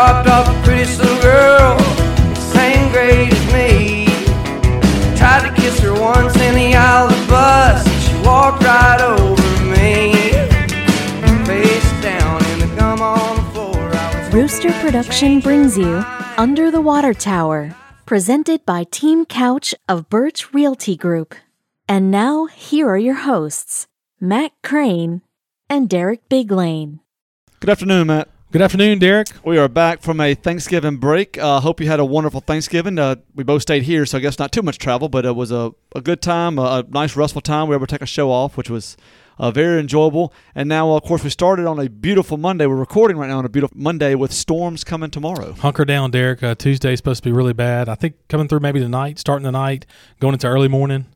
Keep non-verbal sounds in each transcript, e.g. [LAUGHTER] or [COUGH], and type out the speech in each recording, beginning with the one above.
dropped off a pretty little girl, same grade as me. Tried to kiss her once in the aisle of the bus, and she walked right over me. Face down in the gum on the floor. I was Rooster Production brings you Under the Water Tower, presented by Team Couch of Birch Realty Group. And now, here are your hosts, Matt Crane and Derek Biglane. Good afternoon, Matt. Good afternoon, Derek. We are back from a Thanksgiving break. Uh, hope you had a wonderful Thanksgiving. Uh, we both stayed here, so I guess not too much travel, but it was a, a good time, a, a nice, restful time. We were able to take a show off, which was uh, very enjoyable. And now, of course, we started on a beautiful Monday. We're recording right now on a beautiful Monday with storms coming tomorrow. Hunker down, Derek. Uh, Tuesday's supposed to be really bad. I think coming through maybe tonight, starting the night, going into early morning.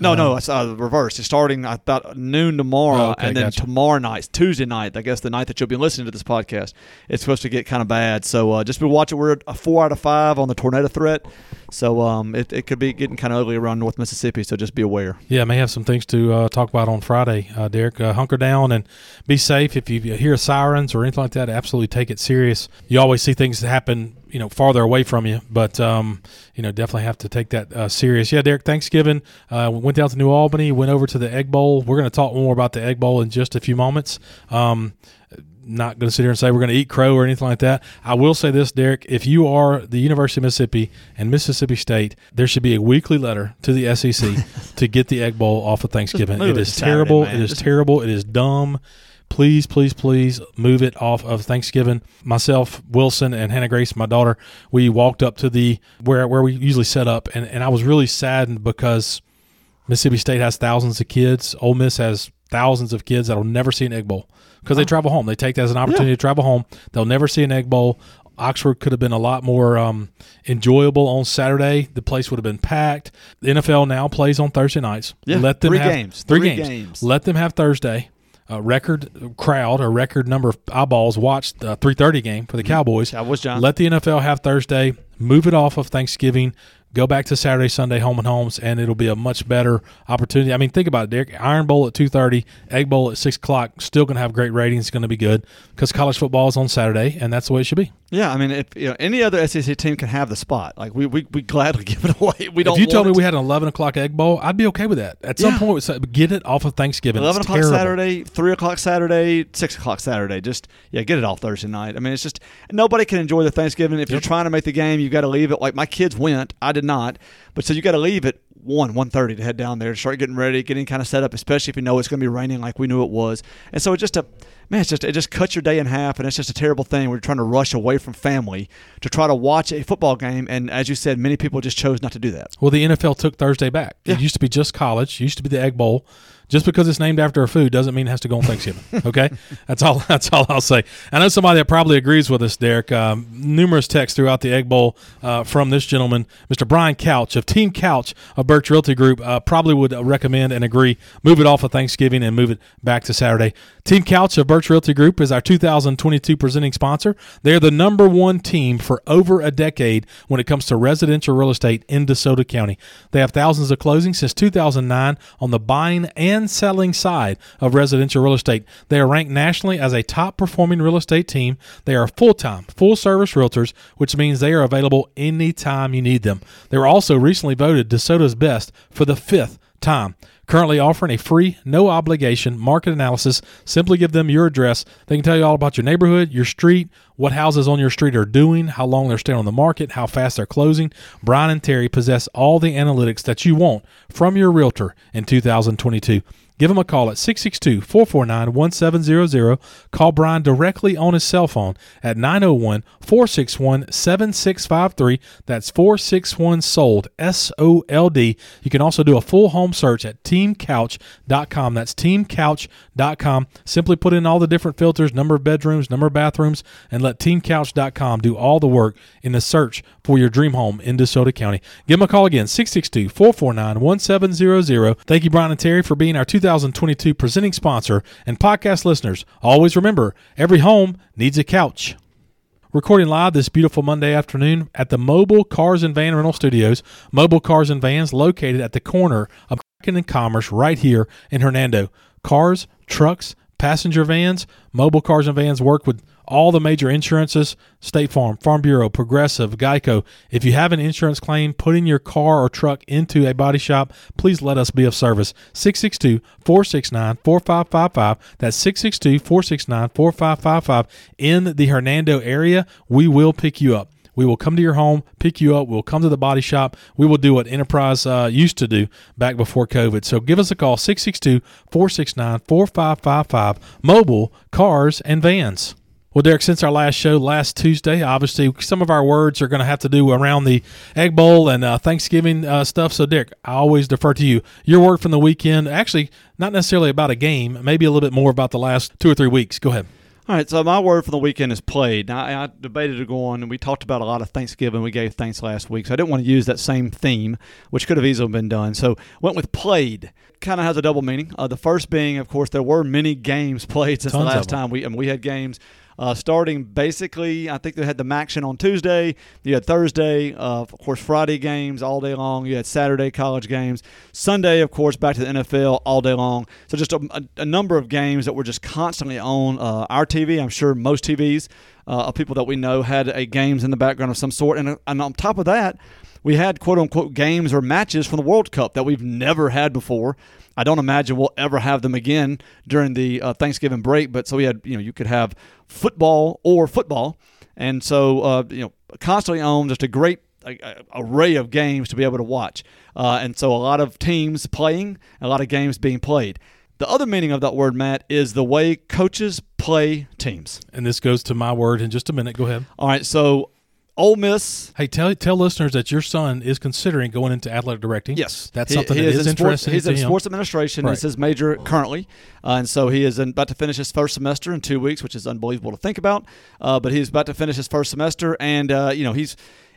No, no, it's uh, reversed. It's starting about noon tomorrow, Oh, okay, and then gotcha. tomorrow night, Tuesday night, I guess the night that you'll be listening to this podcast, it's supposed to get kind of bad. So uh, just be watching. We're a four out of five on the tornado threat, so um, it, it could be getting kind of ugly around North Mississippi. So just be aware. Yeah, I may have some things to uh, talk about on Friday, uh, Derek. Uh, hunker down and be safe. If you hear sirens or anything like that, absolutely take it serious. You always see things happen, you know, farther away from you, but um, you know, definitely have to take that uh, serious. Yeah, Derek. Thanksgiving. Uh, we went down to New Albany. Went over to the Egg Bowl. We're going to talk more about the Egg Bowl in just a few moments. Um, not going to sit here and say we're going to eat crow or anything like that. I will say this, Derek. If you are the University of Mississippi and Mississippi State, there should be a weekly letter to the SEC [LAUGHS] to get the Egg Bowl off of Thanksgiving. It it is Saturday, terrible. man. It is terrible. It is dumb. Please, please, please move it off of Thanksgiving. Myself, Wilson, and Hannah Grace, my daughter, we walked up to the where where we usually set up, and, and I was really saddened because Mississippi State has thousands of kids. Ole Miss has thousands of kids that'll never see an Egg Bowl because they travel home. They take that as an opportunity to travel home. They'll never see an Egg Bowl. Oxford could have been a lot more um, enjoyable on Saturday. The place would have been packed. The NFL now plays on Thursday nights. Yeah, Let them three have games. Three, Three games. games. Let them have Thursday. A record crowd, a record number of eyeballs watched the 3:30 game for the mm-hmm. Cowboys. Cowboys, John. Let the NFL have Thursday. Move it off of Thanksgiving. Go back to Saturday, Sunday, home and homes, and it'll be a much better opportunity. I mean, think about it, Derek. Iron Bowl at two thirty, Egg Bowl at six o'clock. Still going to have great ratings. Going to be good because college football is on Saturday, and that's the way it should be. Yeah, I mean, if you know, any other SEC team can have the spot, like we we, we gladly [LAUGHS] give it away. We don't. if you told me want we had an eleven o'clock Egg Bowl, I'd be okay with that. At some Yeah. point, get it off of Thanksgiving. Eleven It's o'clock terrible. Saturday, three o'clock Saturday, six o'clock Saturday. Just yeah, get it off Thursday night. I mean, it's just nobody can enjoy the Thanksgiving if you're trying to make the game. You got to leave it. Like my kids went, I did not, but so you got to leave at one one thirty to head down there, start getting ready, getting kind of set up, especially if you know it's going to be raining like we knew it was. And so it just a man, it's just it just cuts your day in half, and it's just a terrible thing. We're trying to rush away from family to try to watch a football game, and as you said, many people just chose not to do that. Well, the NFL took Thursday back. Yeah. It used to be just college. It used to be the Egg Bowl. Just because it's named after a food doesn't mean it has to go on Thanksgiving. [LAUGHS] Okay, that's all. [LAUGHS] That's all I'll say. I know somebody that probably agrees with us, Derek. Um, numerous texts throughout the Egg Bowl uh, from this gentleman, Mr. Brian Couch of Team Couch of Birch Realty Group. Uh, probably would recommend and agree move it off of Thanksgiving and move it back to Saturday. Team Couch of Birch Realty Group is our 2022 presenting sponsor. They're the number one team for over a decade when it comes to residential real estate in DeSoto County. They have thousands of closings since 2009 on the buying and selling side of residential real estate. They are ranked nationally as a top performing real estate team. They are full time, full service realtors, which means they are available anytime you need them. They were also recently voted DeSoto's best for the fifth time. Currently offering a free, no obligation market analysis. Simply give them your address. They can tell you all about your neighborhood, your street, what houses on your street are doing, how long they're staying on the market, how fast they're closing. Brian and Terry possess all the analytics that you want from your realtor in 2022. Give him a call at 662 449 1700. Call Brian directly on his cell phone at 901 461 7653. That's 461 SOLD, S O L D. You can also do a full home search at teamcouch.com. That's teamcouch.com. Simply put in all the different filters, number of bedrooms, number of bathrooms, and let teamcouch.com do all the work in the search for your dream home in DeSoto County. Give him a call again, 662 449 1700. Thank you, Brian and Terry, for being our 2022 presenting sponsor. And podcast listeners, always remember every home needs a couch. Recording live this beautiful Monday afternoon at the Mobile Cars and Van Rental Studios. Mobile Cars and Vans located at the corner of Kraken and Commerce right here in Hernando. Cars, trucks, passenger vans, Mobile Cars and Vans work with all the major insurances State Farm, Farm Bureau, Progressive, Geico. If you have an insurance claim, putting your car or truck into a body shop, please let us be of service. 662 469 4555. That's 662 469 4555. In the Hernando area, we will pick you up. We will come to your home, pick you up. We'll come to the body shop. We will do what Enterprise uh, used to do back before COVID. So give us a call 662 469 4555. Mobile, cars, and vans. Well, Derek, since our last show last Tuesday, obviously some of our words are going to have to do around the Egg Bowl and uh, Thanksgiving uh, stuff. So, Derek, I always defer to you. Your word from the weekend, actually, not necessarily about a game, maybe a little bit more about the last two or three weeks. Go ahead. All right, so my word for the weekend is played. Now, I debated to go on, and we talked about a lot of Thanksgiving. We gave thanks last week, so I didn't want to use that same theme, which could have easily been done. So went with played. Kind of has a double meaning. Uh, the first being, of course, there were many games played since Tons the last time we I mean, we had games. Uh, starting basically, I think they had the MACtion on Tuesday. You had Thursday, uh, of course, Friday games all day long. You had Saturday college games. Sunday, of course, back to the NFL all day long. So just a, a, a number of games that were just constantly on uh, our TV. I'm sure most TVs uh, of people that we know had a games in the background of some sort. And, and on top of that, we had quote unquote games or matches from the World Cup that we've never had before. I don't imagine we'll ever have them again during the uh, Thanksgiving break. But so we had, you know, you could have football or football, and so uh, you know, constantly on just a great a, a array of games to be able to watch. Uh, and so a lot of teams playing, a lot of games being played. The other meaning of that word, Matt, is the way coaches play teams. And this goes to my word in just a minute. Go ahead. All right, so Ole Miss Hey, tell tell listeners that your son is considering going into athletic directing. Yes, that's He- something he that is, in sports, He's in him. sports administration. Right. It's his major currently, uh, and so he is in, about to finish his first semester in two weeks, which is unbelievable to think about. Uh, but he's about to finish his first semester, and uh, you know he's.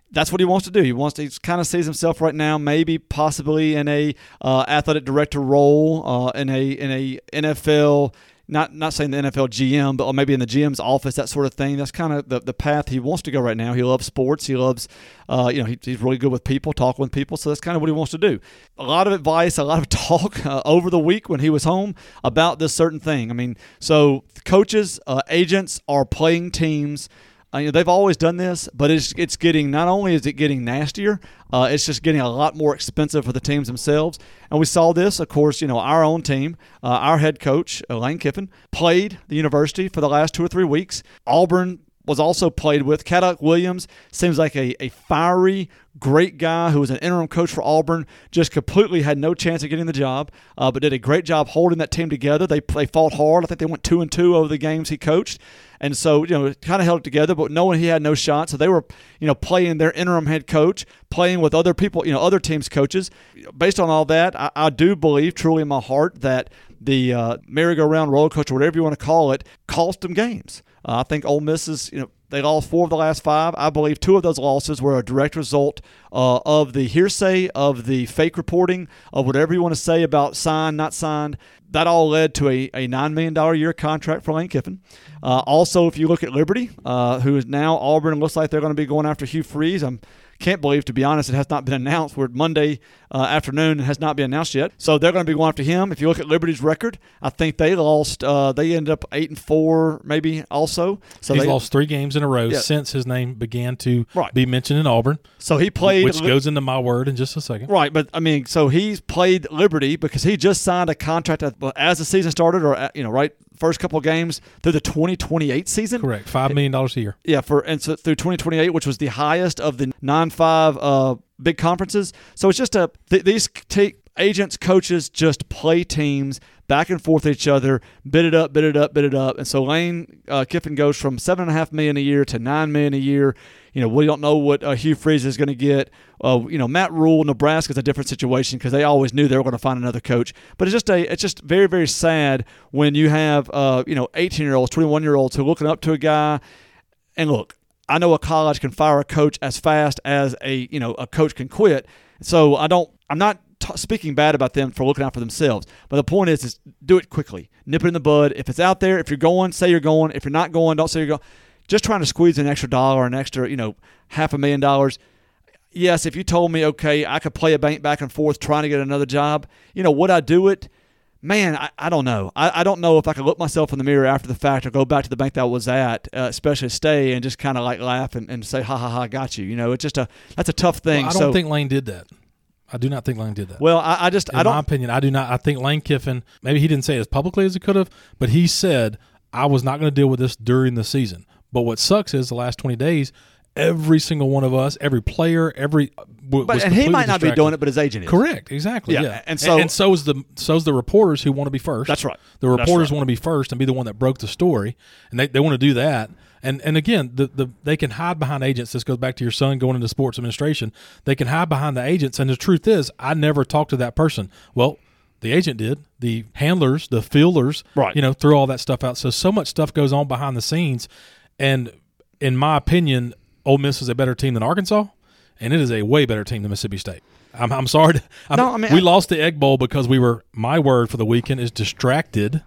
That's what he wants to do. He wants to. He kind of sees himself right now, maybe possibly in a uh, athletic director role, uh, in a in a NFL not not saying the NFL GM, but maybe in the GM's office, that sort of thing. That's kind of the, the path he wants to go right now. He loves sports. He loves, uh, you know, he, he's really good with people, talking with people. So that's kind of what he wants to do. A lot of advice, a lot of [LAUGHS] talk uh, over the week when he was home about this certain thing. I mean, so coaches, uh, agents are playing teams. Uh, you know, they've always done this, but it's it's getting not only is it getting nastier, uh, it's just getting a lot more expensive for the teams themselves. And we saw this, of course. You know, our own team, uh, our head coach Lane Kiffin played the university for the last two or three weeks. Auburn was also played with. Cadillac Williams seems like a, a fiery, great guy who was an interim coach for Auburn. Just completely had no chance of getting the job, uh, but did a great job holding that team together. They they fought hard. I think they went two and two over the games he coached, and so you know kind of held it together. But knowing he had no shot, so they were you know playing their interim head coach, playing with other people, you know other teams' coaches. Based on all that, I, I do believe truly in my heart that the uh, merry-go-round roller coaster, whatever you want to call it, cost them games. Uh, I think Ole Miss is, you know, they lost four of the last five. I believe two of those losses were a direct result uh, of the hearsay, of the fake reporting, of whatever you want to say about signed, not signed. That all led to a, a $9 million a year contract for Lane Kiffin. Uh, also, if you look at Liberty, uh, who is now Auburn, looks like they're going to be going after Hugh Freeze. I'm can't believe, to be honest, it has not been announced. We're Monday uh, afternoon; it has not been announced yet. So they're going to be going after him. If you look at Liberty's record, I think they lost. Uh, they ended up eight and four, maybe also. So He's they lost three games in a row Yeah. since his name began to Right. be mentioned in Auburn, So he played, which Li- goes into my word in just a second. right. But I mean, so he's played Liberty because he just signed a contract as the season started, or uh, you know, right first couple of games through the 2028 season. Correct. Five million dollars a year. Yeah, for and so through 2028, which was the highest of the nine five uh, big conferences. So it's just a th- these t- agents, coaches just play teams back and forth each other, bid it up, bid it up, bid it up, and so Lane uh, Kiffin goes from seven and a half million a year to nine million a year. You know, we don't know what uh, Hugh Freeze is going to get. Uh, you know, Matt Rhule, Nebraska's a different situation because they always knew they were going to find another coach. But it's just a, it's just very, very sad when you have, uh, you know, 18 year olds, 21 year olds who are looking up to a guy. And look, I know a college can fire a coach as fast as a, you know, a coach can quit. So I don't, I'm not t- speaking bad about them for looking out for themselves. But the point is, is do it quickly, nip it in the bud. If it's out there, if you're going, say you're going. If you're not going, don't say you're going. Just trying to squeeze an extra dollar, an extra, you know, half a million dollars. Yes, if you told me, okay, I could play a bank back and forth trying to get another job, you know, would I do it? man, I, I don't know. I, I don't know if I could look myself in the mirror after the fact or go back to the bank that I was at, uh, especially stay and just kind of like laugh and, and say, ha ha ha, got you. You know, it's just a that's a tough thing. Well, I don't so, think Lane did that. I do not think Lane did that. well, I, I just in I don't. my opinion, I do not. I think Lane Kiffin. Maybe he didn't say it as publicly as he could have, but he said I was not going to deal with this during the season. But what sucks is the last twenty days, every single one of us, every player, every uh, w- but and he might not be doing it, but his agent is. Correct, exactly. Yeah, Yeah, and so- and so is the so's the reporters who want to be first. That's right. The reporters right. want to be first and be the one that broke the story, and they, they want to do that. And and again, the, the they can hide behind agents. This goes back to your son going into sports administration. They can hide behind the agents, and the truth is, I never talked to that person. Well. The agent did. The handlers, the fielders, Right. You know, threw all that stuff out. So so much stuff goes on behind the scenes, and in my opinion, Ole Miss is a better team than Arkansas, and it is a way better team than Mississippi State. I'm, I'm sorry. To, I'm, No, I mean, we I- lost the Egg Bowl because we were. My word for the weekend is distracted.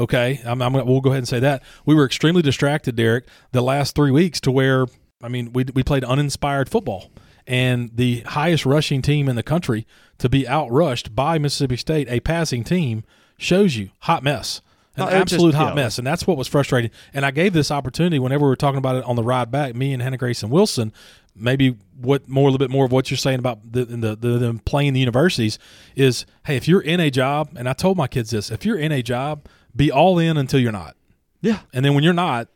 Okay, I'm, I'm, we'll go ahead and say that we were extremely distracted, Derek, the last three weeks to where I mean we we played uninspired football, and the highest rushing team in the country to be outrushed by Mississippi State, a passing team, shows you hot mess. An oh, No, just- absolute hot yeah. mess, and that's what was frustrating. And I gave this opportunity whenever we were talking about it on the ride back. Me and Hannah Grace and Wilson, maybe what more a little bit more of what you're saying about the, the, the them playing the universities is, hey, if you're in a job, and I told my kids this, if you're in a job, be all in until you're not, Yeah. and then when you're not,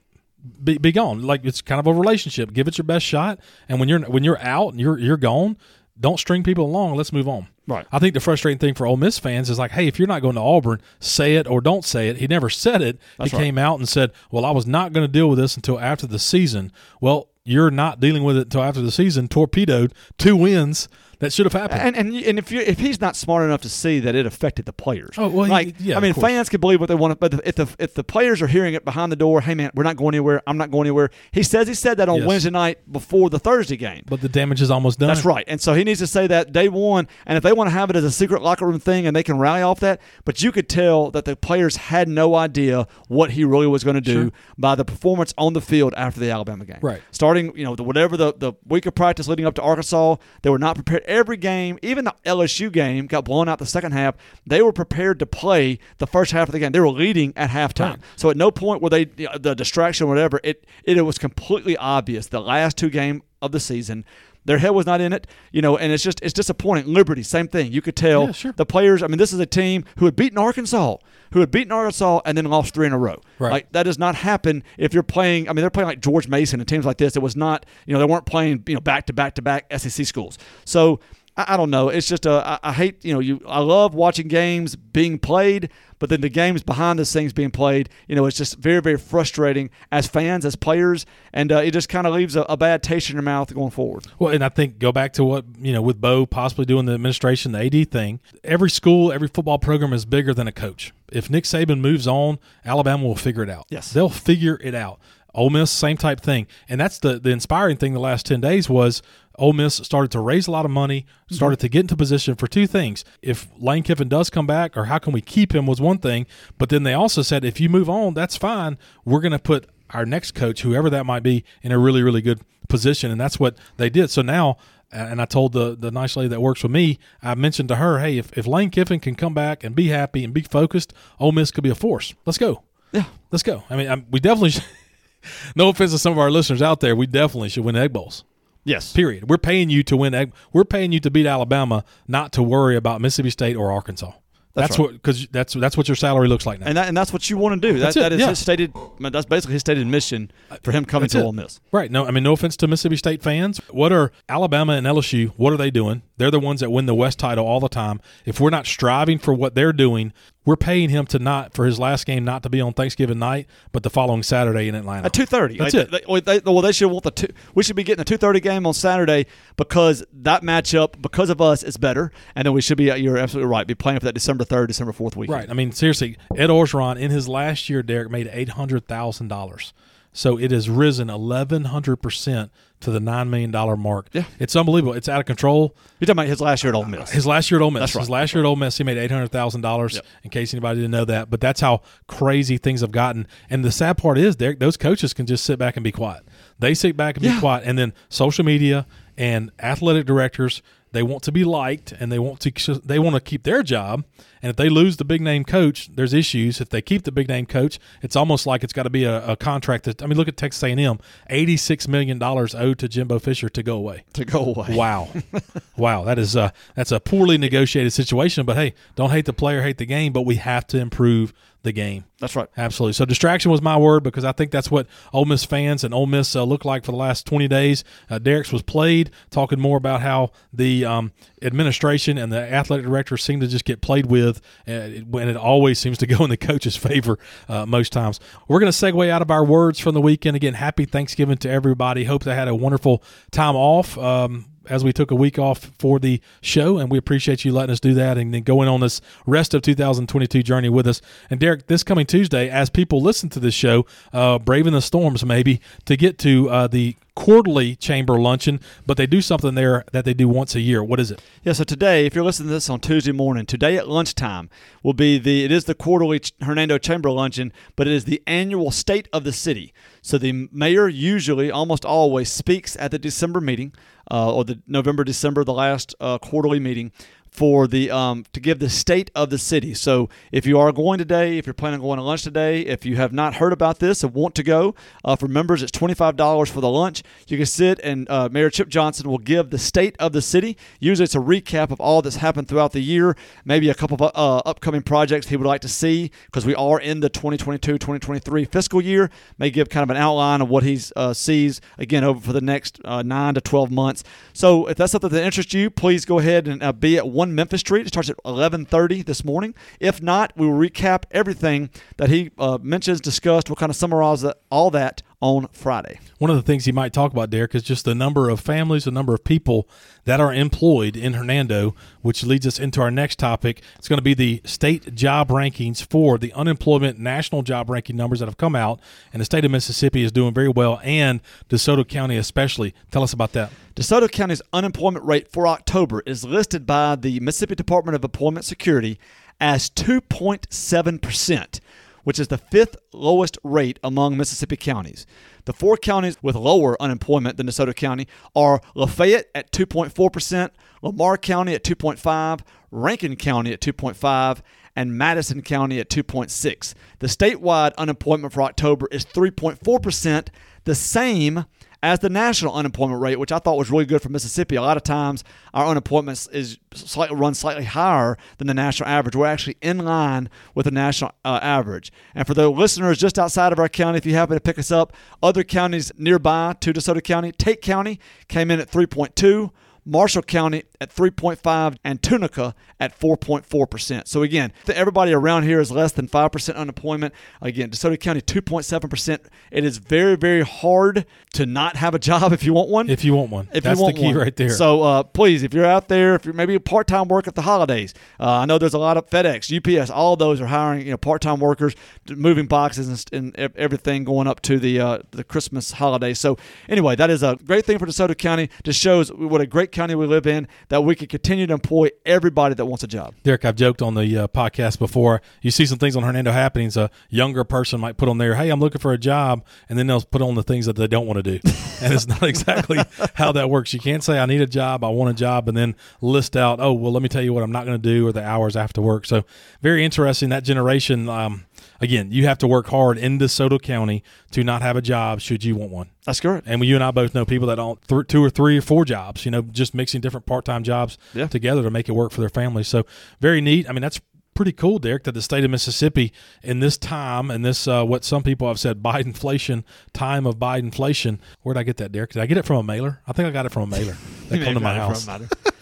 be, be gone. Like it's kind of a relationship. Give it your best shot, and when you're when you're out and you're you're gone, don't string people along. Let's move on. Right. I think the frustrating thing for Ole Miss fans is like, hey, if you're not going to Auburn, say it or don't say it. He never said it. That's he right. came out and said, well, I was not going to deal with this until after the season. Well, you're not dealing with it until after the season. Torpedoed two wins that should have happened. And and and if you if he's not smart enough to see that it affected the players, Oh, well, he- like yeah, I mean, fans can believe what they want, but if the if the players are hearing it behind the door, hey man, we're not going anywhere. I'm not going anywhere. He says he said that on Yes. Wednesday night before the Thursday game. but the damage is almost done. That's right. And so he needs to say that day one. And if they want to have it as a secret locker room thing and they can rally off that, but you could tell that the players had no idea what he really was going to do Sure. by the performance on the field after the Alabama game. Right. Starting, you know, the, whatever the, the week of practice leading up to Arkansas, they were not prepared. Every game, even the LSU game, got blown out the second half. They were prepared to play the first half of the game. They were leading at halftime. Right. So at no point were they the distraction, or whatever. It, it was completely obvious the last two game of the season. Their head was not in it, you know, and it's just it's disappointing. Liberty, same thing. You could tell Yeah, sure. the players. I mean, this is a team who had beaten Arkansas, who had beaten Arkansas, and then lost three in a row. Right. Like that does not happen if you're playing. I mean, they're playing like George Mason and teams like this. It was not, you know, they weren't playing, you know, back to back to back SEC schools. So I, I don't know. It's just a. I, I hate, you know, you. I love watching games being played, but then the games behind the scenes being played, you know, it's just very, very frustrating as fans, as players, and uh, it just kind of leaves a, a bad taste in your mouth going forward. Well, and I think go back to what you know with Bo possibly doing the administration, the AD thing. Every school, every football program is bigger than a coach. If Nick Saban moves on, Alabama will figure it out. Yes. they'll figure it out. Ole Miss, same type thing, and that's the the inspiring thing. The last ten days was Ole Miss started to raise a lot of money, mm-hmm. started to get into position for two things. If Lane Kiffin does come back, or how can we keep him, was one thing. But then they also said, if you move on, that's fine. We're going to put our next coach, whoever that might be, in a really, really good position, and that's what they did. So now, and I told the the nice lady that works with me, I mentioned to her, hey, if, if Lane Kiffin can come back and be happy and be focused, Ole Miss could be a force. Let's go. Yeah. Let's go. I mean, i we definitely. [LAUGHS] [LAUGHS] No offense to some of our listeners out there, we definitely should win egg bowls. Yes. Period. We're paying you to win egg. We're paying you to beat Alabama, not to worry about Mississippi State or Arkansas. That's That's, right. what because that's that's what your salary looks like now. And that, and that's what you want to do. That, That's it, that is yeah. his stated. That's basically his stated mission uh, for him coming That's to it. Ole Miss. Right. No, I mean, no offense to Mississippi State fans. What are Alabama and LSU? What are they doing? They're the ones that win the West title all the time. If we're not striving for what they're doing, we're paying him to not for his last game not to be on Thanksgiving night, but the following Saturday in Atlanta. At two thirty. That's like, it. They, well, they, well, they should want the two. We should be getting a two thirty game on Saturday because that matchup, because of us, is better. And then we should be. You're absolutely right. Be playing for that December third, December fourth week. Right. I mean, seriously, Ed Orgeron in his last year, Derek made eight hundred thousand dollars. So it has risen eleven hundred percent to the nine million dollar mark. Yeah. it's unbelievable. It's out of control. You're talking about his last year at Ole Miss. His last year at Ole Miss. That's right. His last year at Ole Miss, he made eight hundred thousand dollars. Yep. In case anybody didn't know that, but that's how crazy things have gotten. And the sad part is, those coaches can just sit back and be quiet. They sit back and be quiet, and then social media and athletic directors They want to be liked, and they want to they want to keep their job. And if they lose the big name coach, there's issues. If they keep the big name coach, it's almost like it's got to be a, a, contract. That I mean, look at Texas A&M, eighty six million dollars owed to Jimbo Fisher to go away. To go away. Wow, [LAUGHS] wow, that is a that's a poorly negotiated situation. But hey, don't hate the player, hate the game. But we have to improve the game. That's right. Absolutely. So distraction was my word because I think that's what Ole Miss fans and Ole Miss uh, look like for the last 20 days. Uh, Derek's was played, talking more about how the um, administration and the athletic director seem to just get played with, uh, when it always seems to go in the coach's favor uh, most times. We're going to segue out of our words from the weekend. Again, happy Thanksgiving to everybody. Hope they had a wonderful time off. Um, as we took a week off for the show, and we appreciate you letting us do that and then going on this rest of 2022 journey with us. And Derek, this coming Tuesday, as people listen to this show, uh, braving the storms maybe to get to uh, the quarterly chamber luncheon, but they do something there that they do once a year. What is it? Yeah, so today, if you're listening to this on Tuesday morning, today at lunchtime will be the it is the quarterly Hernando Chamber luncheon, but it is the annual state of the city. So the mayor usually, almost always, speaks at the December meeting uh, or the November December, the last uh, quarterly meeting for the um, to give the state of the city. So if you are going today, if you're planning on going to lunch today, if you have not heard about this and want to go, uh, for members it's twenty five dollars for the lunch. You can sit and uh, Mayor Chip Johnson will give the state of the city. Usually it's a recap of all that's happened throughout the year, maybe a couple of uh, upcoming projects he would like to see because we are in the 2022-2023 fiscal year. May give kind of an outline of what he uh, sees again over for the next uh, nine to twelve months. So if that's something that interests you, please go ahead and uh, be at one 1 Memphis Street. It starts at 11:30 this morning. If not, we will recap everything that he uh, mentions, discussed. We'll kind of summarize all that on Friday. One of the things you might talk about, Derek, is just the number of families, the number of people that are employed in Hernando, which leads us into our next topic. It's going to be the state job rankings for the unemployment national job ranking numbers that have come out, and the state of Mississippi is doing very well, and DeSoto County especially. Tell us about that. DeSoto County's unemployment rate for October is listed by the Mississippi Department of Employment Security as 2.7% which is the fifth lowest rate among Mississippi counties. The four counties with lower unemployment than DeSoto County are Lafayette at 2.4%, Lamar County at 2.5, Rankin County at 2.5, and Madison County at 2.6. The statewide unemployment for October is 3.4%, the same as the national unemployment rate, which I thought was really good for Mississippi. A lot of times our unemployment is slightly runs slightly higher than the national average. We're actually in line with the national uh, average. And for the listeners just outside of our county, if you happen to pick us up, other counties nearby to DeSoto County, Tate County came in at 3.2. Marshall County at 3.5 and Tunica at 4.4%. So again, everybody around here is less than 5% unemployment. Again, DeSoto County 2.7%. It is very very hard to not have a job if you want one. If you want one. If That's you want the key one. right there. So uh, please, if you're out there, if you're maybe part-time work at the holidays, uh, I know there's a lot of FedEx, UPS, all those are hiring you know part-time workers, moving boxes and, and everything going up to the uh, the Christmas holiday. So anyway, that is a great thing for DeSoto County. Just shows what a great county we live in that we can continue to employ everybody that wants a job. Derek, I've joked on the uh, podcast before. You see some things on Hernando happenings. A younger person might put on there, "Hey, I'm looking for a job," and then they'll put on the things that they don't want to do, [LAUGHS] and it's not exactly how that works. You can't say, "I need a job, I want a job," and then list out, "Oh, well, let me tell you what I'm not going to do," or the hours I have to work. So, very interesting. That generation. Um, again, you have to work hard in DeSoto County to not have a job should you want one. That's correct. And you and I both know people that don't th- two or three or four jobs. You know, just mixing different part-time jobs Yeah. together to make it work for their families. So very neat. I mean, that's pretty cool, Derek, that the state of Mississippi in this time and this uh, what some people have said Bidenflation time of Bidenflation. Where did I get that, Derek? Did I get it from a mailer? I think I got it from a mailer. [LAUGHS] They come to my house. [LAUGHS]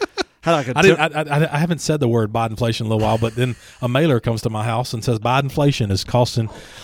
How like a I, didn't, I, I, I haven't said the word Bidenflation in a little while, but then a mailer comes to my house and says Bidenflation is costing [LAUGHS]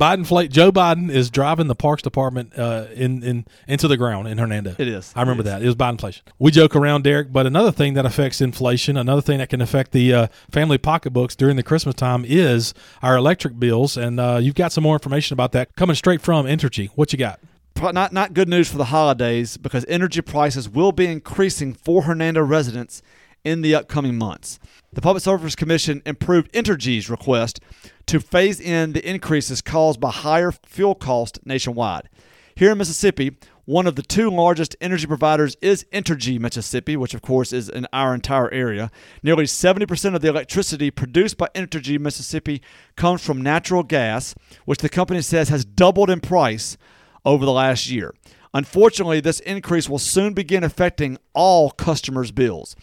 Biden. Joe Biden is driving the Parks Department uh, in in into the ground in Hernando. It is. I remember It is. that. It was Bidenflation. We joke around, Derek, but another thing that affects inflation, another thing that can affect the uh, family pocketbooks during the Christmas time is our electric bills, and uh, you've got some more information about that coming straight from Entergy. What you got? Not not good news for the holidays because energy prices will be increasing for Hernando residents in the upcoming months. The Public Service Commission improved Entergy's request to phase in the increases caused by higher fuel costs nationwide. Here in Mississippi, one of the two largest energy providers is Entergy Mississippi, which of course is in our entire area. Nearly 70% of the electricity produced by Entergy Mississippi comes from natural gas, which the company says has doubled in price over the last year. Unfortunately, this increase will soon begin affecting all customers' bills.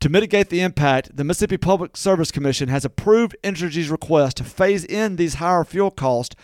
To mitigate the impact, the Mississippi Public Service Commission has approved Entergy's request to phase in these higher fuel costs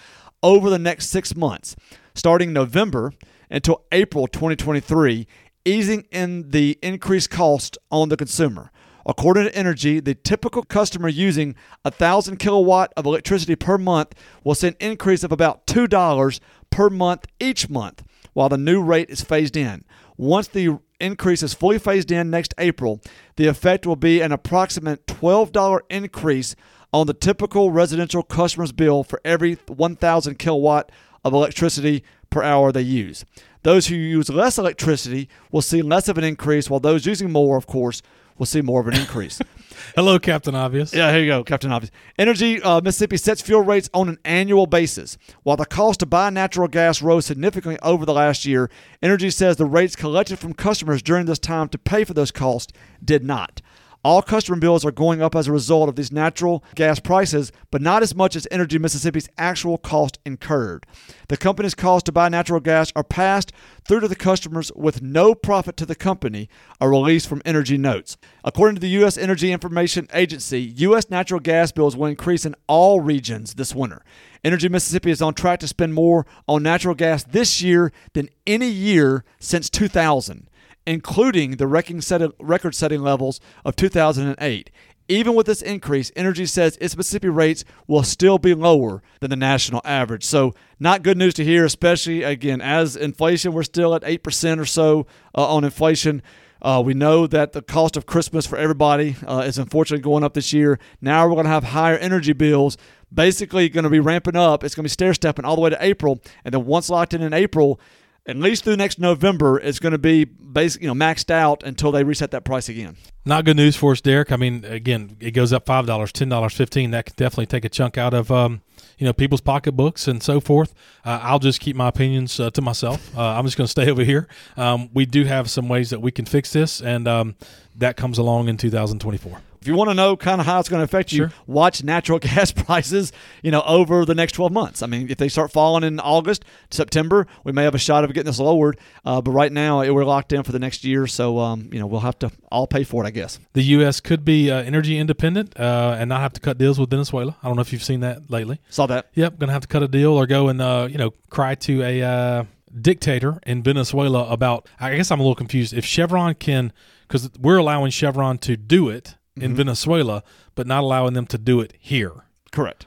over the next six months, starting November until April 2023, easing in the increased cost on the consumer. According to Entergy, the typical customer using 1,000 kilowatt of electricity per month will see an increase of about $2 per month each month while the new rate is phased in. Once the increase is fully phased in next April, the effect will be an approximate $12 increase on the typical residential customer's bill for every 1,000 kilowatt of electricity per hour they use. Those who use less electricity will see less of an increase, while those using more, of course, will see more of an increase. [LAUGHS] Hello, Captain Obvious. Yeah, here you go, Captain Obvious. Entergy uh, Mississippi sets fuel rates on an annual basis. While the cost to buy natural gas rose significantly over the last year, Entergy says the rates collected from customers during this time to pay for those costs did not. All customer bills are going up as a result of these natural gas prices, but not as much as Entergy Mississippi's actual cost incurred. The company's cost to buy natural gas are passed through to the customers with no profit to the company, a release from Entergy notes. According to the U.S. Energy Information Agency, U.S. natural gas bills will increase in all regions this winter. Entergy Mississippi is on track to spend more on natural gas this year than any year since 2000 including the record setting levels of 2008. Even with this increase, Entergy says its Mississippi rates will still be lower than the national average. So, not good news to hear, especially again, as inflation, we're still at 8% or so uh, on inflation. Uh, we know that the cost of Christmas for everybody uh, is unfortunately going up this year. Now we're going to have higher energy bills, basically going to be ramping up. It's going to be stair stepping all the way to April. And then once locked in in April, at least through next November, it's going to be basically you know maxed out until they reset that price again. Not good news for us, Derek. I mean, again, it goes up five dollars, ten dollars, fifteen. That could definitely take a chunk out of um, you know people's pocketbooks and so forth. Uh, I'll just keep my opinions uh, to myself. Uh, I'm just going [LAUGHS] to stay over here. Um, we do have some ways that we can fix this, and um, that comes along in 2024. If you want to know kind of how it's going to affect you, Sure. watch natural [LAUGHS] gas prices, you know, over the next 12 months. I mean, if they start falling in August, September, we may have a shot of getting this lowered. Uh, but right now, it, we're locked in for the next year. So, um, you know, we'll have to all pay for it, I guess. The U.S. could be uh, energy independent uh, and not have to cut deals with Venezuela. I don't know if you've seen that lately. Saw that. Yep, going to have to cut a deal or go and uh, you know cry to a uh, dictator in Venezuela about. I guess I'm a little confused. If Chevron can, because we're allowing Chevron to do it in Venezuela, but not allowing them to do it here. Correct.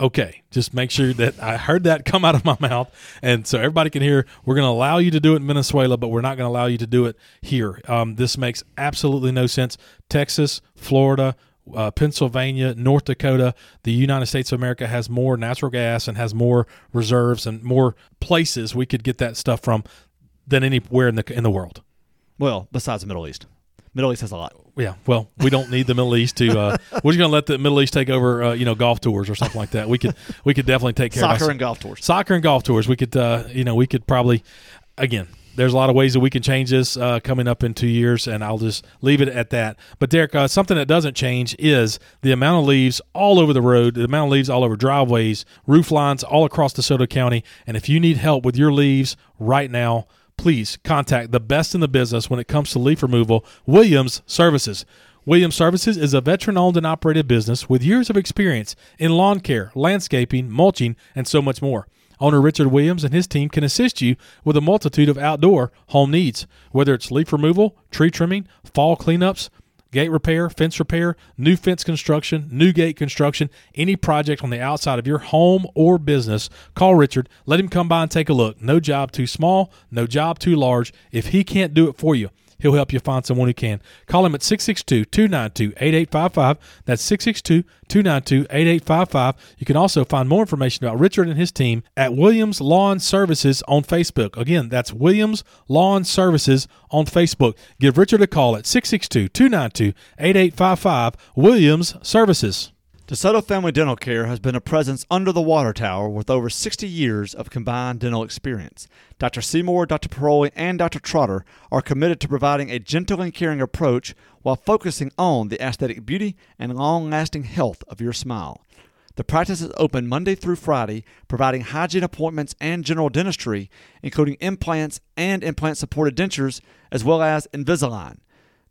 Okay, just make sure that I heard that come out of my mouth, and so everybody can hear. We're going to allow you to do it in Venezuela, but we're not going to allow you to do it here. Um, this makes absolutely no sense. Texas, Florida, uh, Pennsylvania, North Dakota, the United States of America has more natural gas and has more reserves and more places we could get that stuff from than anywhere in the in the world. Well, besides the Middle East. Middle East has a lot. Yeah, well, we don't need the Middle East to. Uh, [LAUGHS] we're just going to let the Middle East take over, uh, you know, golf tours or something like that. We could, we could definitely take care of Soccer and golf tours. Soccer and golf tours. We could, uh, you know, we could probably, again, there's a lot of ways that we can change this uh, coming up in two years, and I'll just leave it at that. But Derek, uh, something that doesn't change is the amount of leaves all over the road, the amount of leaves all over driveways, roof lines all across DeSoto County. And if you need help with your leaves right now, please contact the best in the business when it comes to leaf removal, Williams Services. Williams Services is a veteran owned and operated business with years of experience in lawn care, landscaping, mulching, and so much more. Owner Richard Williams and his team can assist you with a multitude of outdoor home needs, whether it's leaf removal, tree trimming, fall cleanups, gate repair, fence repair, new fence construction, new gate construction, any project on the outside of your home or business, call Richard. Let him come by and take a look. No job too small, no job too large. If he can't do it for you, He'll help you find someone who can. Call him at 662 292 8855. That's 662 292 8855. You can also find more information about Richard and his team at Williams Lawn Services on Facebook. Again, that's Williams Lawn Services on Facebook. Give Richard a call at 662 292 8855. Williams Services. DeSoto Family Dental Care has been a presence under the water tower with over 60 years of combined dental experience. Dr. Seymour, Dr. Paroli, and Dr. Trotter are committed to providing a gentle and caring approach while focusing on the aesthetic beauty and long lasting health of your smile. The practice is open Monday through Friday, providing hygiene appointments and general dentistry, including implants and implant supported dentures, as well as Invisalign.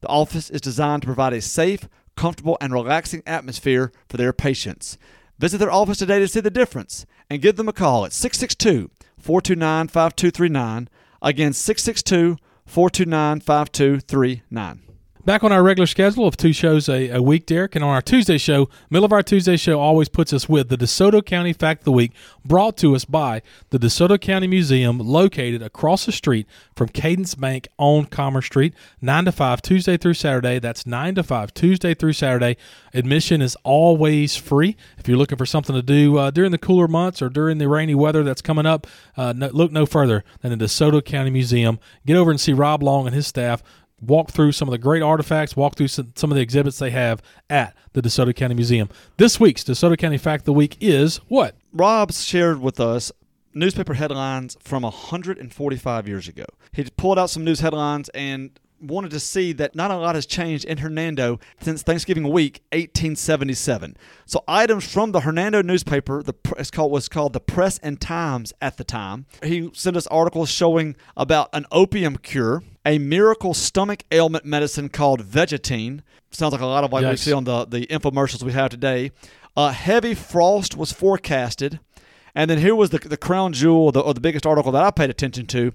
The office is designed to provide a safe, comfortable, and relaxing atmosphere for their patients. Visit their office today to see the difference and give them a call at 662 429 5239. Again, 662 429 5239 back on our regular schedule of two shows a, a, week, Derek. And on our Tuesday show, middle of our Tuesday show always puts us with the DeSoto County Fact of the Week, brought to us by the DeSoto County Museum, located across the street from Cadence Bank on Commerce Street, 9 to 5, Tuesday through Saturday. That's 9 to 5, Tuesday through Saturday. Admission is always free. If you're looking for something to do uh, during the cooler months or during the rainy weather that's coming up, uh, no, look no further than the DeSoto County Museum. Get over and see Rob Long and his staff walk through some of the great artifacts, walk through some, of the exhibits they have at the DeSoto County Museum. This week's DeSoto County Fact of the Week is what? Rob shared with us newspaper headlines from 145 years ago. He pulled out some news headlines and wanted to see that not a lot has changed in Hernando since Thanksgiving week 1877. So items from the Hernando newspaper, the it's called was called the Press and Times at the time. He sent us articles showing about an opium cure a miracle stomach ailment medicine called Vegetine. Sounds like a lot of what yes. we see on the, the infomercials we have today. Uh, heavy frost was forecasted. And then here was the, the crown jewel, the, or the biggest article that I paid attention to.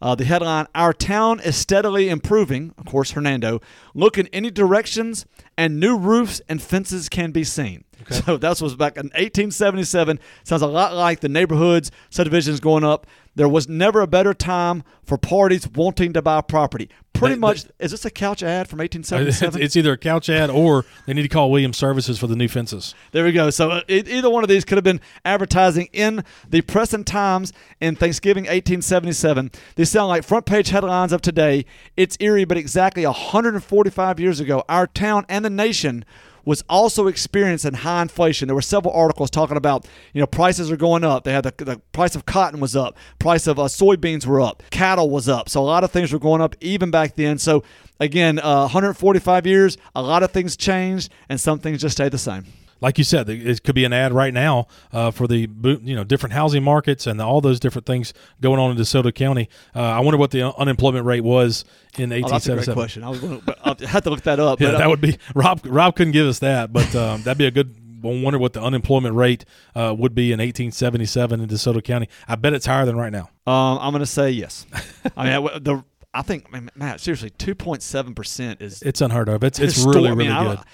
Uh, the headline Our town is steadily improving. Of course, Hernando. Look in any directions, and new roofs and fences can be seen. Okay. [LAUGHS] So that was back in 1877. Sounds a lot like the neighborhoods, subdivisions going up. There was never a better time for parties wanting to buy property. Pretty they, much, they, is this a couch ad from [LAUGHS] 1877? It's either a couch ad or they need to call Williams Services for the new fences. There we go. So uh, it, either one of these could have been advertising in the Press and Times in Thanksgiving 1877. These sound like front page headlines of today. It's eerie, but exactly 145 years ago, our town and the nation was also experiencing high inflation. There were several articles talking about, you know, prices are going up. They had the, the price of cotton was up, price of uh, soybeans were up, cattle was up. So a lot of things were going up even back then. So again, uh, 145 years, a lot of things changed, and some things just stayed the same like you said, it could be an ad right now uh, for the you know different housing markets and all those different things going on in DeSoto County. Uh, I wonder what the unemployment rate was in 1877. Oh, that's a great question. I was going to have to look that up. [LAUGHS] yeah, but, that uh, would be Rob. Rob couldn't give us that, but um, that'd be a good. I wonder what the unemployment rate uh, would be in 1877 in DeSoto County. I bet it's higher than right now. Um, I'm going to say yes. I mean, [LAUGHS] the I think, I mean, Matt, seriously, 2.7 percent is it's unheard of. It's it's [LAUGHS] really really I mean, good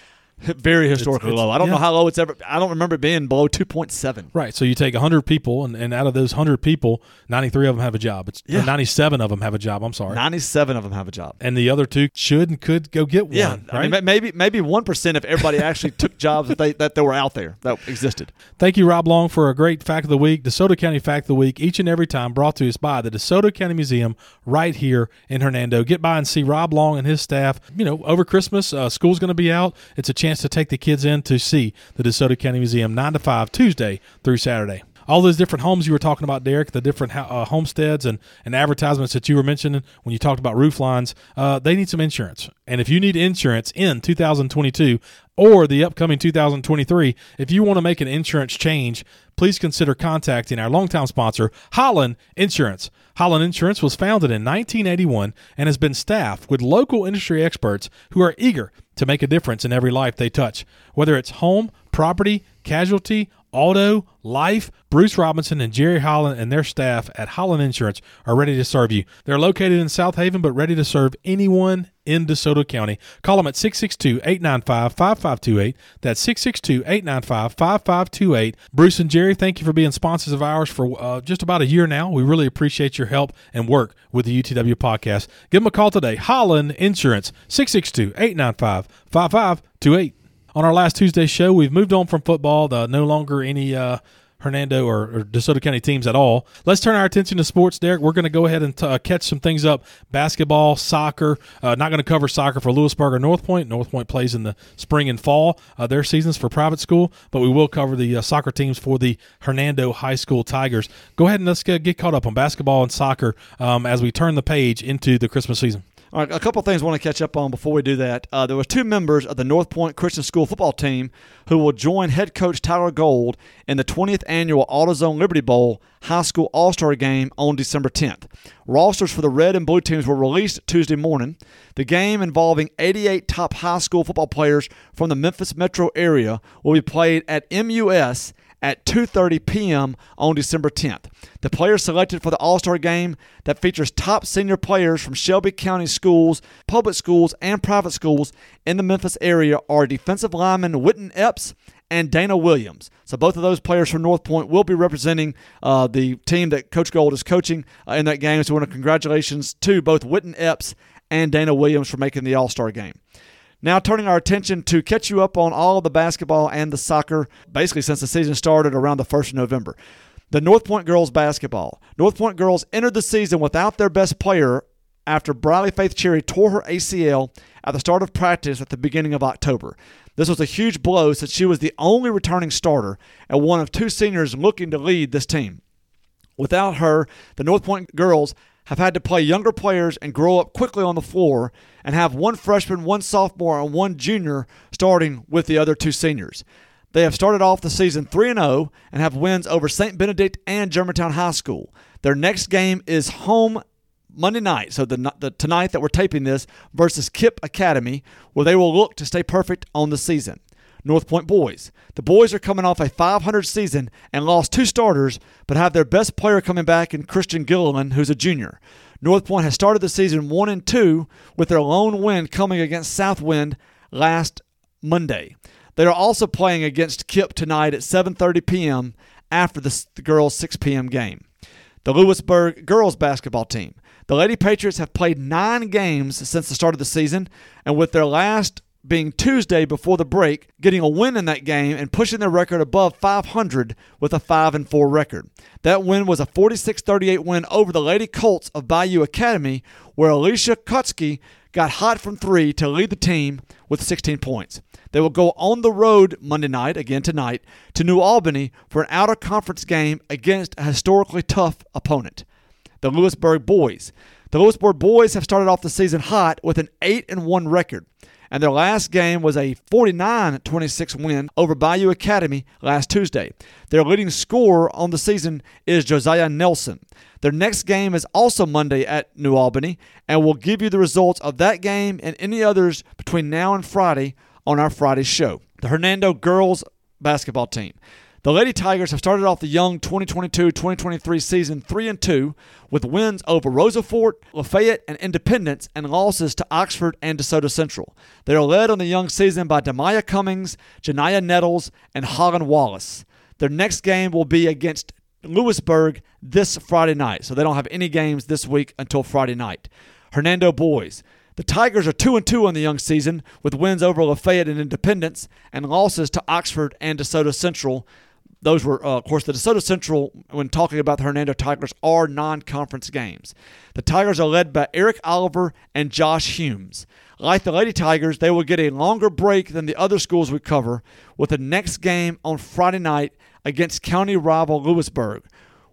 very historically it's, it's, low. I don't yeah. know how low it's ever. I don't remember it being below two point seven. Right. So you take hundred people, and, and out of those hundred people, ninety three of them have a job. It's yeah. ninety seven of them have a job. I'm sorry. Ninety seven of them have a job, and the other two should and could go get one. Yeah. Right? I mean, maybe maybe one percent if everybody actually [LAUGHS] took jobs that they that they were out there that existed. Thank you, Rob Long, for a great fact of the week. DeSoto County fact of the week each and every time brought to us by the DeSoto County Museum right here in Hernando. Get by and see Rob Long and his staff. You know, over Christmas, uh, school's going to be out. It's a chance to take the kids in in to see the DeSoto County Museum 9 to 5 Tuesday through Saturday. All those different homes you were talking about, Derek, the different uh, homesteads and, and advertisements that you were mentioning when you talked about roof lines, uh, they need some insurance. And if you need insurance in 2022 or the upcoming 2023, if you want to make an insurance change, please consider contacting our longtime sponsor, Holland Insurance. Holland Insurance was founded in 1981 and has been staffed with local industry experts who are eager to make a difference in every life they touch. Whether it's home, property, casualty, auto, life, Bruce Robinson and Jerry Holland and their staff at Holland Insurance are ready to serve you. They're located in South Haven but ready to serve anyone in DeSoto County. Call them at 662-895-5528. That's 662-895-5528. Bruce and Jerry, thank you for being sponsors of ours for uh, just about a year now. We really appreciate your help and work with the UTW podcast. Give them a call today. Holland Insurance, 662-895-5528. On our last Tuesday show, we've moved on from football. The, no longer any uh, Hernando or, or DeSoto County teams at all. Let's turn our attention to sports, Derek. We're going to go ahead and t- uh, catch some things up basketball, soccer. Uh, not going to cover soccer for Lewisburg or North Point. North Point plays in the spring and fall, uh, their seasons for private school, but we will cover the uh, soccer teams for the Hernando High School Tigers. Go ahead and let's get, get caught up on basketball and soccer um, as we turn the page into the Christmas season. All right, a couple things I want to catch up on before we do that. Uh, there were two members of the North Point Christian School football team who will join head coach Tyler Gold in the 20th annual AutoZone Liberty Bowl High School All Star Game on December 10th. Rosters for the red and blue teams were released Tuesday morning. The game, involving 88 top high school football players from the Memphis metro area, will be played at MUS at 2:30 p.m. on December 10th. The players selected for the All-Star game that features top senior players from Shelby County schools, public schools, and private schools in the Memphis area are defensive lineman Witten Epps and Dana Williams. So both of those players from North Point will be representing uh, the team that Coach Gold is coaching uh, in that game. So, want to congratulations to both Witten Epps and Dana Williams for making the All-Star game. Now, turning our attention to catch you up on all the basketball and the soccer, basically since the season started around the 1st of November. The North Point girls basketball. North Point girls entered the season without their best player after Briley Faith Cherry tore her ACL at the start of practice at the beginning of October. This was a huge blow since she was the only returning starter and one of two seniors looking to lead this team. Without her, the North Point girls have had to play younger players and grow up quickly on the floor and have one freshman, one sophomore, and one junior starting with the other two seniors. They have started off the season 3 0 and have wins over St. Benedict and Germantown High School. Their next game is home Monday night, so the, the tonight that we're taping this versus Kipp Academy, where they will look to stay perfect on the season. North Point boys. The boys are coming off a 500 season and lost two starters, but have their best player coming back in Christian Gilliland, who's a junior. North Point has started the season one and two with their lone win coming against Southwind last Monday. They are also playing against Kipp tonight at 7:30 p.m. after the, girls' 6 p.m. game. The Lewisburg girls basketball team. The Lady Patriots have played nine games since the start of the season, and with their last being Tuesday before the break, getting a win in that game and pushing their record above 500 with a 5 and 4 record. That win was a 46-38 win over the Lady Colts of Bayou Academy, where Alicia Kotsky got hot from 3 to lead the team with 16 points. They will go on the road Monday night, again tonight, to New Albany for an outer conference game against a historically tough opponent. The Lewisburg boys. The Lewisburg boys have started off the season hot with an 8 and 1 record and their last game was a 49 26 win over Bayou Academy last Tuesday. Their leading scorer on the season is Josiah Nelson. Their next game is also Monday at New Albany, and we'll give you the results of that game and any others between now and Friday on our Friday show. The Hernando girls basketball team. The Lady Tigers have started off the young 2022-2023 season 3 and 2 with wins over Rosafort, Lafayette, and Independence and losses to Oxford and DeSoto Central. They are led on the young season by Demaya Cummings, Janaya Nettles, and Holland Wallace. Their next game will be against Lewisburg this Friday night, so they don't have any games this week until Friday night. Hernando boys. The Tigers are 2 and 2 on the young season with wins over Lafayette and Independence and losses to Oxford and DeSoto Central those were, uh, of course, the DeSoto Central, when talking about the Hernando Tigers, are non conference games. The Tigers are led by Eric Oliver and Josh Humes. Like the Lady Tigers, they will get a longer break than the other schools we cover, with the next game on Friday night against county rival Lewisburg.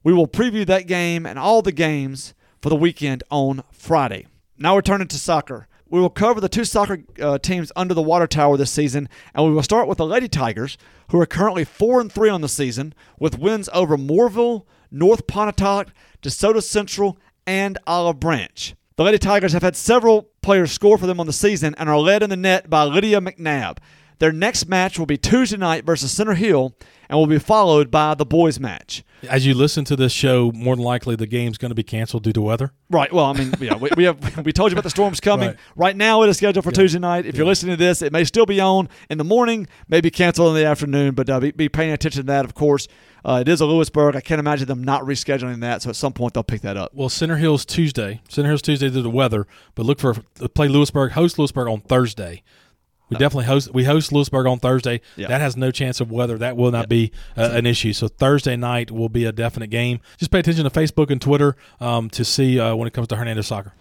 We will preview that game and all the games for the weekend on Friday. Now we're turning to soccer. We will cover the two soccer uh, teams under the water tower this season, and we will start with the Lady Tigers, who are currently four and three on the season, with wins over Mooreville, North Pontotoc, DeSoto Central, and Olive Branch. The Lady Tigers have had several players score for them on the season and are led in the net by Lydia McNabb. Their next match will be Tuesday night versus Center Hill and will be followed by the boys' match. As you listen to this show, more than likely the game's going to be canceled due to weather. Right. Well, I mean, yeah, we, we have we told you about the storms coming. Right, right now, it is scheduled for yeah. Tuesday night. If yeah. you're listening to this, it may still be on in the morning, maybe canceled in the afternoon. But uh, be, be, paying attention to that. Of course, uh, it is a Lewisburg. I can't imagine them not rescheduling that. So at some point they'll pick that up. Well, Center Hill's Tuesday. Center Hill's Tuesday due to the weather, but look for play Lewisburg, host Lewisburg on Thursday We definitely host. We host Lewisburg on Thursday. Yeah. That has no chance of weather. That will not be uh, an issue. So Thursday night will be a definite game. Just pay attention to Facebook and Twitter um, to see uh, when it comes to Hernando soccer.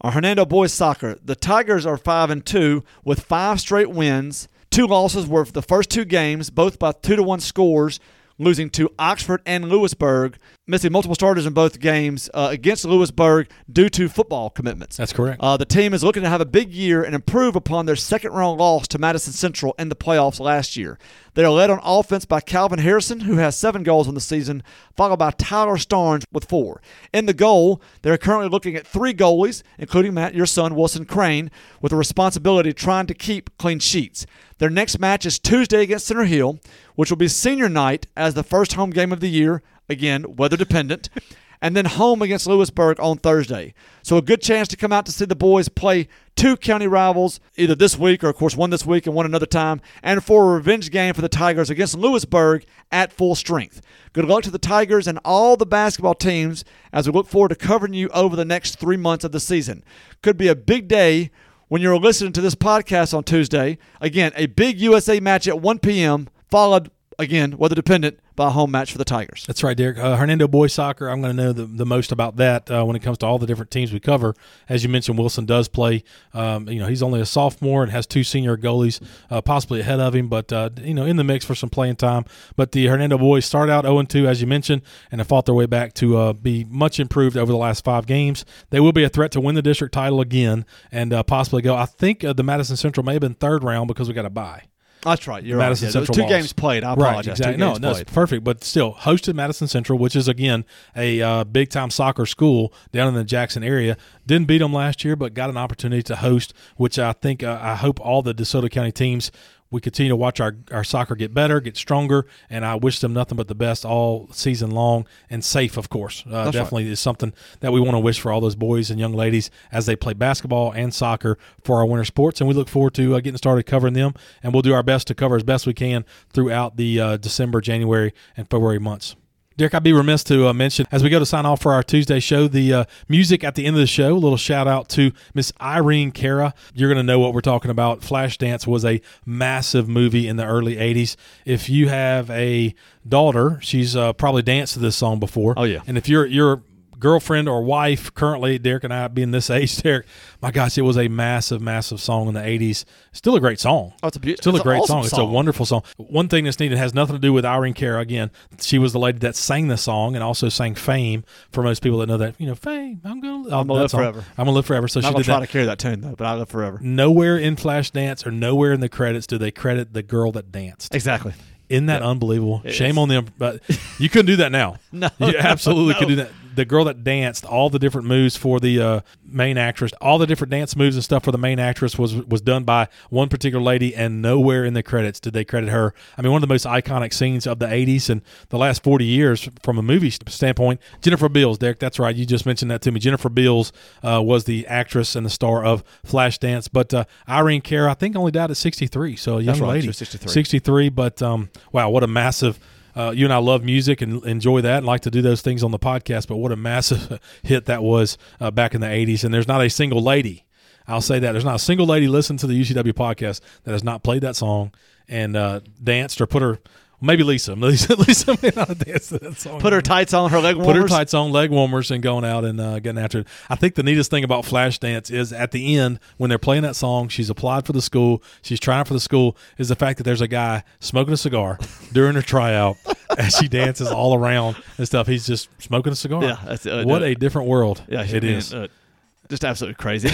Our Hernando boys soccer. The Tigers are five and two with five straight wins. Two losses were the first two games, both by two to one scores, losing to Oxford and Lewisburg, missing multiple starters in both games uh, against Lewisburg due to football commitments. That's correct. Uh, the team is looking to have a big year and improve upon their second round loss to Madison Central in the playoffs last year. They are led on offense by Calvin Harrison, who has seven goals on the season, followed by Tyler Starnes with four. In the goal, they're currently looking at three goalies, including Matt, your son, Wilson Crane, with the responsibility trying to keep clean sheets. Their next match is Tuesday against Center Hill, which will be senior night as the first home game of the year, again, weather dependent, [LAUGHS] and then home against Lewisburg on Thursday. So a good chance to come out to see the boys play two county rivals either this week or, of course, one this week and one another time, and for a revenge game for the Tigers against Lewisburg at full strength. Good luck to the Tigers and all the basketball teams as we look forward to covering you over the next three months of the season. Could be a big day when you're listening to this podcast on Tuesday. Again, a big USA match at 1 p.m., followed, again, weather dependent, by a home match for the Tigers. That's right, Derek. Uh, Hernando boys soccer. I'm going to know the, the most about that uh, when it comes to all the different teams we cover. As you mentioned, Wilson does play. Um, you know, he's only a sophomore and has two senior goalies uh, possibly ahead of him, but uh, you know, in the mix for some playing time. But the Hernando boys start out 0 2, as you mentioned, and have fought their way back to uh, be much improved over the last five games. They will be a threat to win the district title again and uh, possibly go. I think the Madison Central may have been third round because we got a bye. That's right. You're Madison right. Yeah, Central two lost. games played. I apologize. Right, exactly. No, no, it's perfect. But still, hosted Madison Central, which is again a uh, big time soccer school down in the Jackson area. Didn't beat them last year, but got an opportunity to host, which I think uh, I hope all the DeSoto County teams. We continue to watch our, our soccer get better, get stronger, and I wish them nothing but the best all season long and safe, of course. Uh, right. definitely is something that we want to wish for all those boys and young ladies as they play basketball and soccer for our winter sports. And we look forward to uh, getting started covering them, and we'll do our best to cover as best we can throughout the uh, December, January, and February months. Derek, I'd be remiss to uh, mention as we go to sign off for our Tuesday show, the uh, music at the end of the show. A little shout out to Miss Irene Cara. You're going to know what we're talking about. Flashdance was a massive movie in the early 80s. If you have a daughter, she's uh, probably danced to this song before. Oh, yeah. And if you're you're girlfriend or wife currently derek and i being this age [LAUGHS] derek my gosh it was a massive massive song in the 80s still a great song Oh, it's a beau- still a great awesome song. It's a wonderful song. One thing that's needed has nothing to do with Irene Cara. Again, she was the lady that sang the song and also sang "Fame." For most people that know that, you know, "Fame." I'm gonna, I'm gonna live forever. I'm gonna live forever. So I'm she did try that. to carry that tune though, but I live forever. Nowhere in Flashdance or nowhere in the credits do they credit the girl that danced. Exactly. Isn't that unbelievable? It Shame is. on them, but you couldn't do that now. [LAUGHS] No, you absolutely no. could do that. The girl that danced, all the different moves for the uh, main actress, all the different dance moves and stuff for the main actress was was done by one particular lady, and nowhere in the credits did they credit her. I mean, one of the most iconic scenes of the '80s and the last 40 years from a movie standpoint. Jennifer Beals, Derek, that's right. You just mentioned that to me. Jennifer Beals uh, was the actress and the star of Flashdance, but uh, Irene Cara, I think, only died at 63, so a young That's right, lady, was 63. 63. But um, wow, what a massive. Uh, you and I love music and enjoy that and like to do those things on the podcast, but what a massive [LAUGHS] hit that was uh, back in the 80s. And there's not a single lady, I'll say that, there's not a single lady listening to the UTW podcast that has not played that song and uh, danced or put her, maybe Lisa. [LAUGHS] Lisa, Lisa may not have danced to that song. Put her tights on, her leg Put warmers. her tights on, leg warmers, and going out and uh, getting after it. I think the neatest thing about Flashdance is at the end when they're playing that song. She's applied for the school. She's trying for the school. Is the fact that there's a guy smoking a cigar [LAUGHS] during her tryout [LAUGHS] as she dances all around and stuff. He's just smoking a cigar. Yeah, uh, what uh, a different world Yeah, it is. uh, just absolutely crazy.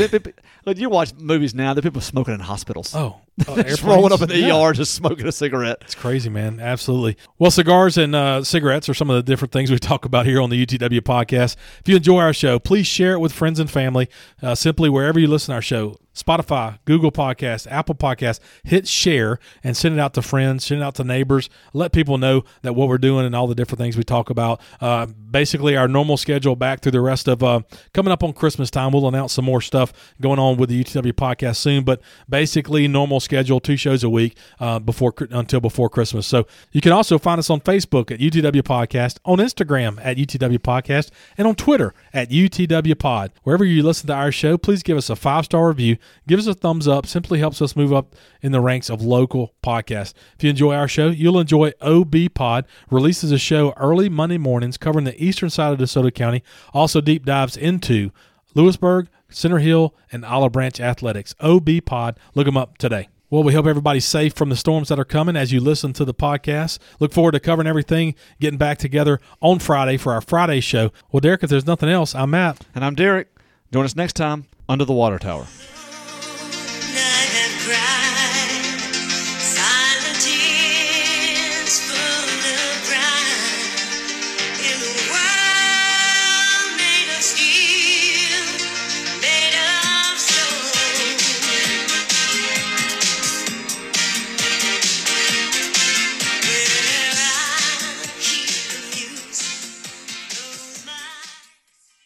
Look, you watch movies now. There are people smoking in hospitals. oh, uh, [LAUGHS] just rolling up in the? Yeah. ER, just smoking a cigarette. It's crazy, man. Absolutely. Well, cigars and uh, cigarettes are some of the different things we [LAUGHS] talk about here on the UTW podcast. If you enjoy our show, please share it with friends and family. Uh, simply wherever you listen to our show, Spotify, Google Podcast, Apple Podcast, hit share and send it out to friends, send it out to neighbors. Let people know that what we're doing and all the different things we talk about. Uh, basically, our normal schedule back through the rest of uh, coming up on Christmas time. We'll announce some more stuff going on with the UTW podcast soon, but basically, normal schedule, two shows a week uh, before until before Christmas. So you can also find us on Facebook at UTW Podcast, on Instagram at UTW Podcast, and on Twitter at UTW Pod. Wherever you listen to our show, please give us a five star review. Give us a thumbs up. Simply helps us move up in the ranks of local podcasts. If you enjoy our show, you'll enjoy OB Pod. Releases a show early Monday mornings covering the eastern side of DeSoto County. Also deep dives into Lewisburg, Center Hill, and Olive Branch Athletics. OB Pod. Look them up today. Well, we hope everybody's safe from the storms that are coming as you listen to the podcast. Look forward to covering everything, getting back together on Friday for our Friday show. Well, Derek, if there's nothing else, I'm Matt. And I'm Derek. Join us next time under the water tower.